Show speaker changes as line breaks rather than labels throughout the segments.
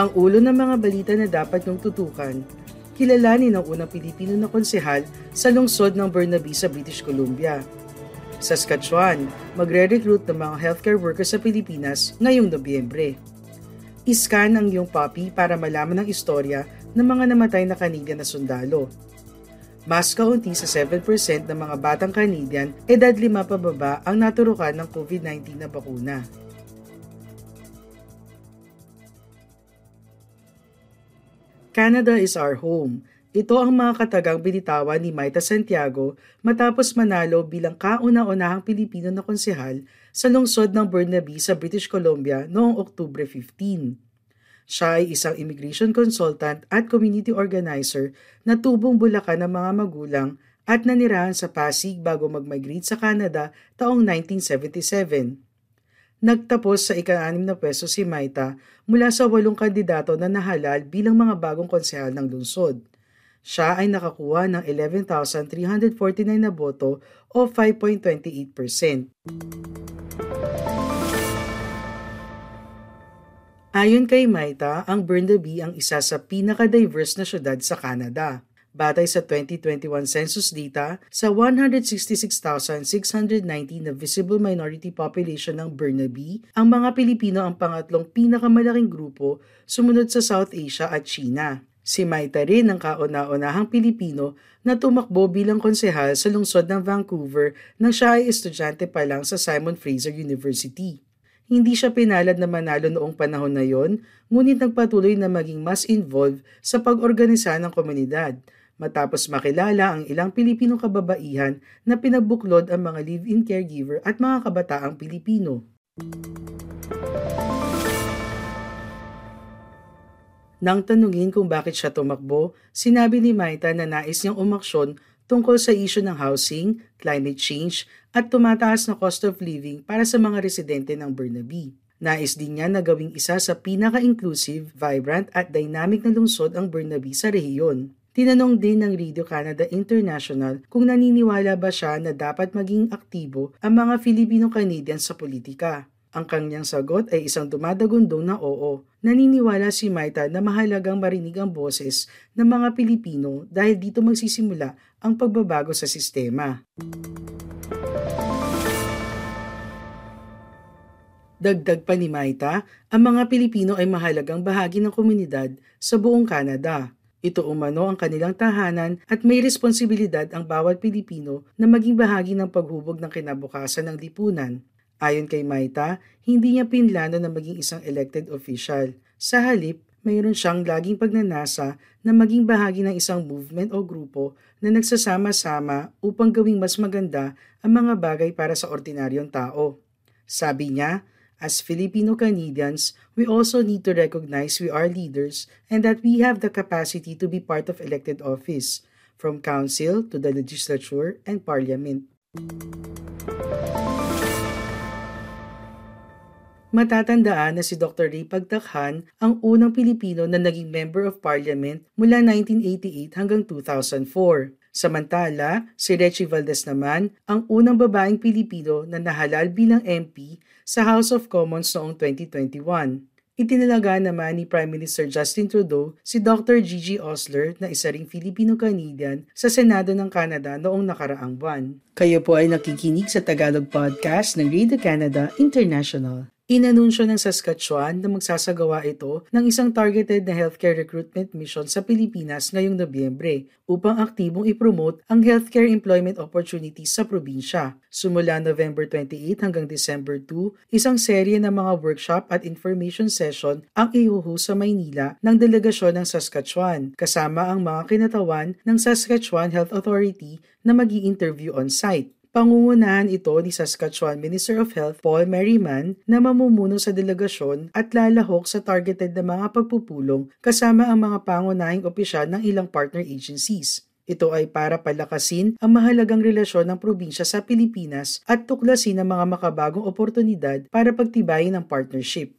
Ang ulo ng mga balita na dapat niyong tutukan, kilalanin ang unang Pilipino na konsehal sa lungsod ng Burnaby sa British Columbia. Saskatchewan, magre-recruit ng mga healthcare workers sa Pilipinas ngayong Nobyembre. Iskan ang iyong puppy para malaman ang istorya ng mga namatay na Canadian na sundalo. Mas kaunti sa 7% ng mga batang Canadian edad 5 pababa ang naturukan ng COVID-19 na bakuna. Canada is our home. Ito ang mga katagang binitawan ni Maita Santiago matapos manalo bilang kauna-unahang Pilipino na konsehal sa lungsod ng Burnaby sa British Columbia noong Oktubre 15. Siya ay isang immigration consultant at community organizer na tubong bulakan ng mga magulang at nanirahan sa Pasig bago mag-migrate sa Canada taong 1977. Nagtapos sa ika-anim na pwesto si Maita mula sa walong kandidato na nahalal bilang mga bagong konsehal ng lungsod. Siya ay nakakuha ng 11,349 na boto o 5.28%. Ayon kay Maita, ang Burnaby ang isa sa pinaka-diverse na syudad sa Canada. Batay sa 2021 census data, sa 166,690 na visible minority population ng Burnaby, ang mga Pilipino ang pangatlong pinakamalaking grupo sumunod sa South Asia at China. Si Maita rin ang kauna-unahang Pilipino na tumakbo bilang konsehal sa lungsod ng Vancouver nang siya ay estudyante pa lang sa Simon Fraser University. Hindi siya pinalad na manalo noong panahon na yon, ngunit nagpatuloy na maging mas involved sa pag-organisa ng komunidad matapos makilala ang ilang Pilipinong kababaihan na pinagbuklod ang mga live-in caregiver at mga kabataang Pilipino. Nang tanungin kung bakit siya tumakbo, sinabi ni Maita na nais niyang umaksyon tungkol sa isyu ng housing, climate change at tumataas na cost of living para sa mga residente ng Burnaby. Nais din niya na gawing isa sa pinaka-inclusive, vibrant at dynamic na lungsod ang Burnaby sa rehiyon. Tinanong din ng Radio Canada International kung naniniwala ba siya na dapat maging aktibo ang mga Filipino-Canadians sa politika. Ang kanyang sagot ay isang dumadagundong na oo. Naniniwala si Maita na mahalagang marinig ang boses ng mga Pilipino dahil dito magsisimula ang pagbabago sa sistema. Dagdag pa ni Maita, ang mga Pilipino ay mahalagang bahagi ng komunidad sa buong Canada. Ito umano ang kanilang tahanan at may responsibilidad ang bawat Pilipino na maging bahagi ng paghubog ng kinabukasan ng lipunan. Ayon kay Maita, hindi niya pinlano na maging isang elected official. Sa halip, mayroon siyang laging pagnanasa na maging bahagi ng isang movement o grupo na nagsasama-sama upang gawing mas maganda ang mga bagay para sa ordinaryong tao. Sabi niya, As Filipino Canadians, we also need to recognize we are leaders and that we have the capacity to be part of elected office, from council to the legislature and parliament. Matatandaan na si Dr. Ray Pagtakhan ang unang Pilipino na naging Member of Parliament mula 1988 hanggang 2004. Samantala, si Rechi Valdez naman ang unang babaeng Pilipino na nahalal bilang MP sa House of Commons noong 2021. Itinalaga naman ni Prime Minister Justin Trudeau si Dr. Gigi Osler na isa ring Filipino-Canadian sa Senado ng Canada noong nakaraang buwan. Kayo po ay nakikinig sa Tagalog Podcast ng Radio Canada International. Inanunsyo ng Saskatchewan na magsasagawa ito ng isang targeted na healthcare recruitment mission sa Pilipinas ngayong Nobyembre upang aktibong ipromote ang healthcare employment opportunities sa probinsya. Sumula November 28 hanggang December 2, isang serye ng mga workshop at information session ang ihuhu sa Maynila ng delegasyon ng Saskatchewan kasama ang mga kinatawan ng Saskatchewan Health Authority na magi interview on-site. Pangungunahan ito ni Saskatchewan Minister of Health Paul Merriman na mamumuno sa delegasyon at lalahok sa targeted na mga pagpupulong kasama ang mga pangunahing opisyal ng ilang partner agencies. Ito ay para palakasin ang mahalagang relasyon ng probinsya sa Pilipinas at tuklasin ang mga makabagong oportunidad para pagtibayin ang partnership.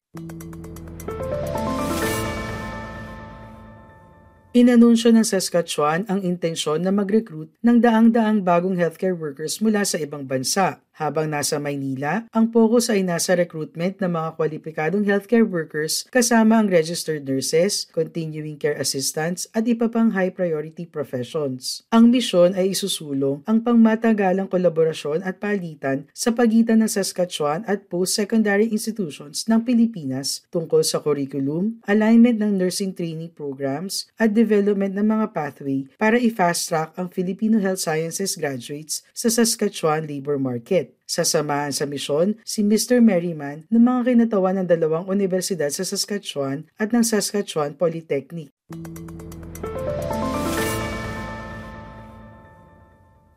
Inanunsyo ng Saskatchewan ang intensyon na mag-recruit ng daang-daang bagong healthcare workers mula sa ibang bansa. Habang nasa Maynila, ang focus ay nasa recruitment ng mga kwalipikadong healthcare workers kasama ang registered nurses, continuing care assistants at iba pang high priority professions. Ang misyon ay isusulong ang pangmatagalang kolaborasyon at palitan sa pagitan ng Saskatchewan at post-secondary institutions ng Pilipinas tungkol sa curriculum, alignment ng nursing training programs at development ng mga pathway para i-fast track ang Filipino Health Sciences graduates sa Saskatchewan labor market. Sasamahan sa misyon si Mr. Merriman ng mga kinatawan ng dalawang universidad sa Saskatchewan at ng Saskatchewan Polytechnic.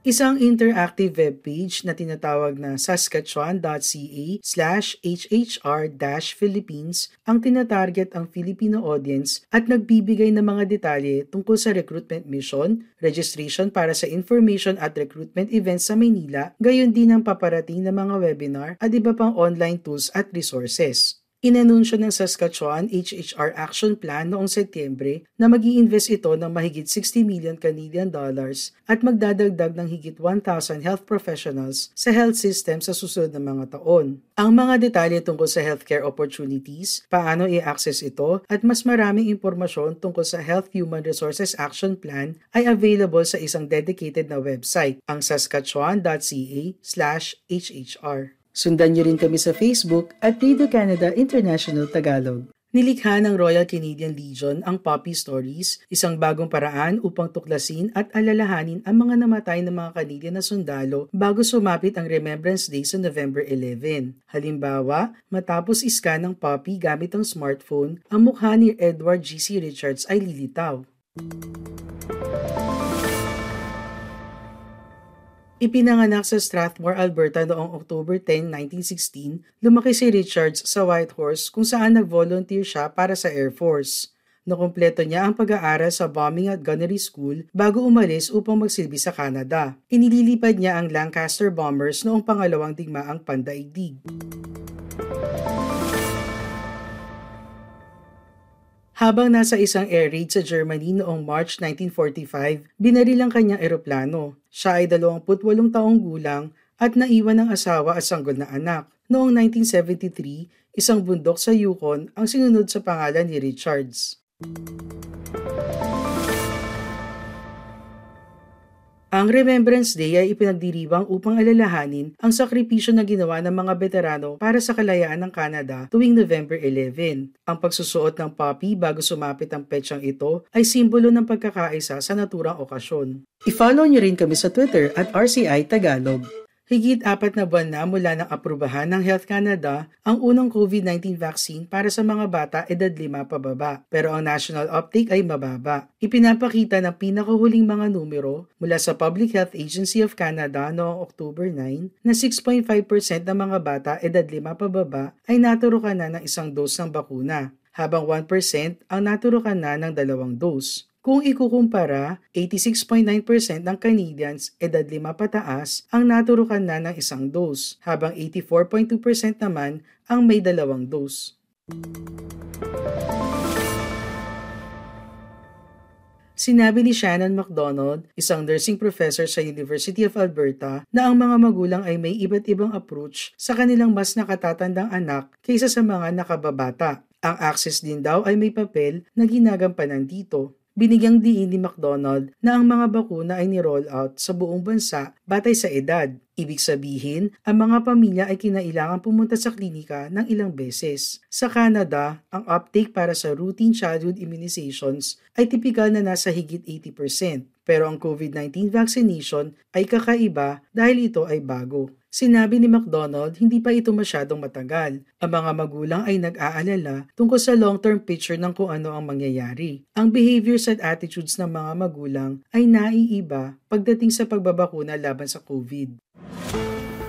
Isang interactive webpage na tinatawag na saskatchewan.ca slash hhr-philippines ang tinatarget ang Filipino audience at nagbibigay ng mga detalye tungkol sa recruitment mission, registration para sa information at recruitment events sa Maynila, gayon din ang paparating ng mga webinar at iba pang online tools at resources. Inanunsyo ng Saskatchewan HHR Action Plan noong Setyembre na mag invest ito ng mahigit 60 million Canadian dollars at magdadagdag ng higit 1,000 health professionals sa health system sa susunod na mga taon. Ang mga detalye tungkol sa healthcare opportunities, paano i-access ito, at mas maraming impormasyon tungkol sa Health Human Resources Action Plan ay available sa isang dedicated na website, ang saskatchewan.ca/hhr. Sundan niyo rin kami sa Facebook at Radio Canada International Tagalog. Nilikha ng Royal Canadian Legion ang Poppy Stories, isang bagong paraan upang tuklasin at alalahanin ang mga namatay ng mga Canadian na sundalo bago sumapit ang Remembrance Day sa November 11. Halimbawa, matapos iskan ng Poppy gamit ang smartphone, ang mukha ni Edward G.C. Richards ay lilitaw. Ipinanganak sa Strathmore, Alberta noong October 10, 1916, lumaki si Richards sa Whitehorse kung saan nag-volunteer siya para sa Air Force. Nakumpleto niya ang pag-aaral sa Bombing at Gunnery School bago umalis upang magsilbi sa Canada. Inililipad niya ang Lancaster Bombers noong pangalawang digmaang pandaigdig. Habang nasa isang air raid sa Germany noong March 1945, binaril ang kanyang eroplano. Siya ay 28 taong gulang at naiwan ng asawa at sanggol na anak. Noong 1973, isang bundok sa Yukon ang sinunod sa pangalan ni Richards. Ang Remembrance Day ay ipinagdiriwang upang alalahanin ang sakripisyo na ginawa ng mga veterano para sa kalayaan ng Canada tuwing November 11. Ang pagsusuot ng poppy bago sumapit ang petsang ito ay simbolo ng pagkakaisa sa naturang okasyon. I-follow niyo rin kami sa Twitter at RCI Tagalog. Higit apat na buwan na mula ng aprubahan ng Health Canada ang unang COVID-19 vaccine para sa mga bata edad 5 pababa. Pero ang national uptake ay mababa. Ipinapakita ng pinakahuling mga numero mula sa Public Health Agency of Canada noong October 9 na 6.5% ng mga bata edad 5 pababa ay naturukan na ng isang dose ng bakuna, habang 1% ang naturukan na ng dalawang dose. Kung ikukumpara, 86.9% ng Canadians edad 5 pataas ang naturukan na ng isang dose, habang 84.2% naman ang may dalawang dose. Sinabi ni Shannon McDonald, isang nursing professor sa University of Alberta, na ang mga magulang ay may iba't ibang approach sa kanilang mas nakatatandang anak kaysa sa mga nakababata. Ang access din daw ay may papel na ginagampanan dito. Binigyang diin ni McDonald na ang mga bakuna ay ni-roll out sa buong bansa batay sa edad. Ibig sabihin, ang mga pamilya ay kinailangan pumunta sa klinika ng ilang beses. Sa Canada, ang uptake para sa routine childhood immunizations ay tipikal na nasa higit 80%, pero ang COVID-19 vaccination ay kakaiba dahil ito ay bago. Sinabi ni McDonald hindi pa ito masyadong matagal. Ang mga magulang ay nag-aalala tungkol sa long-term picture ng kung ano ang mangyayari. Ang behaviors at attitudes ng mga magulang ay naiiba pagdating sa pagbabakuna laban sa COVID.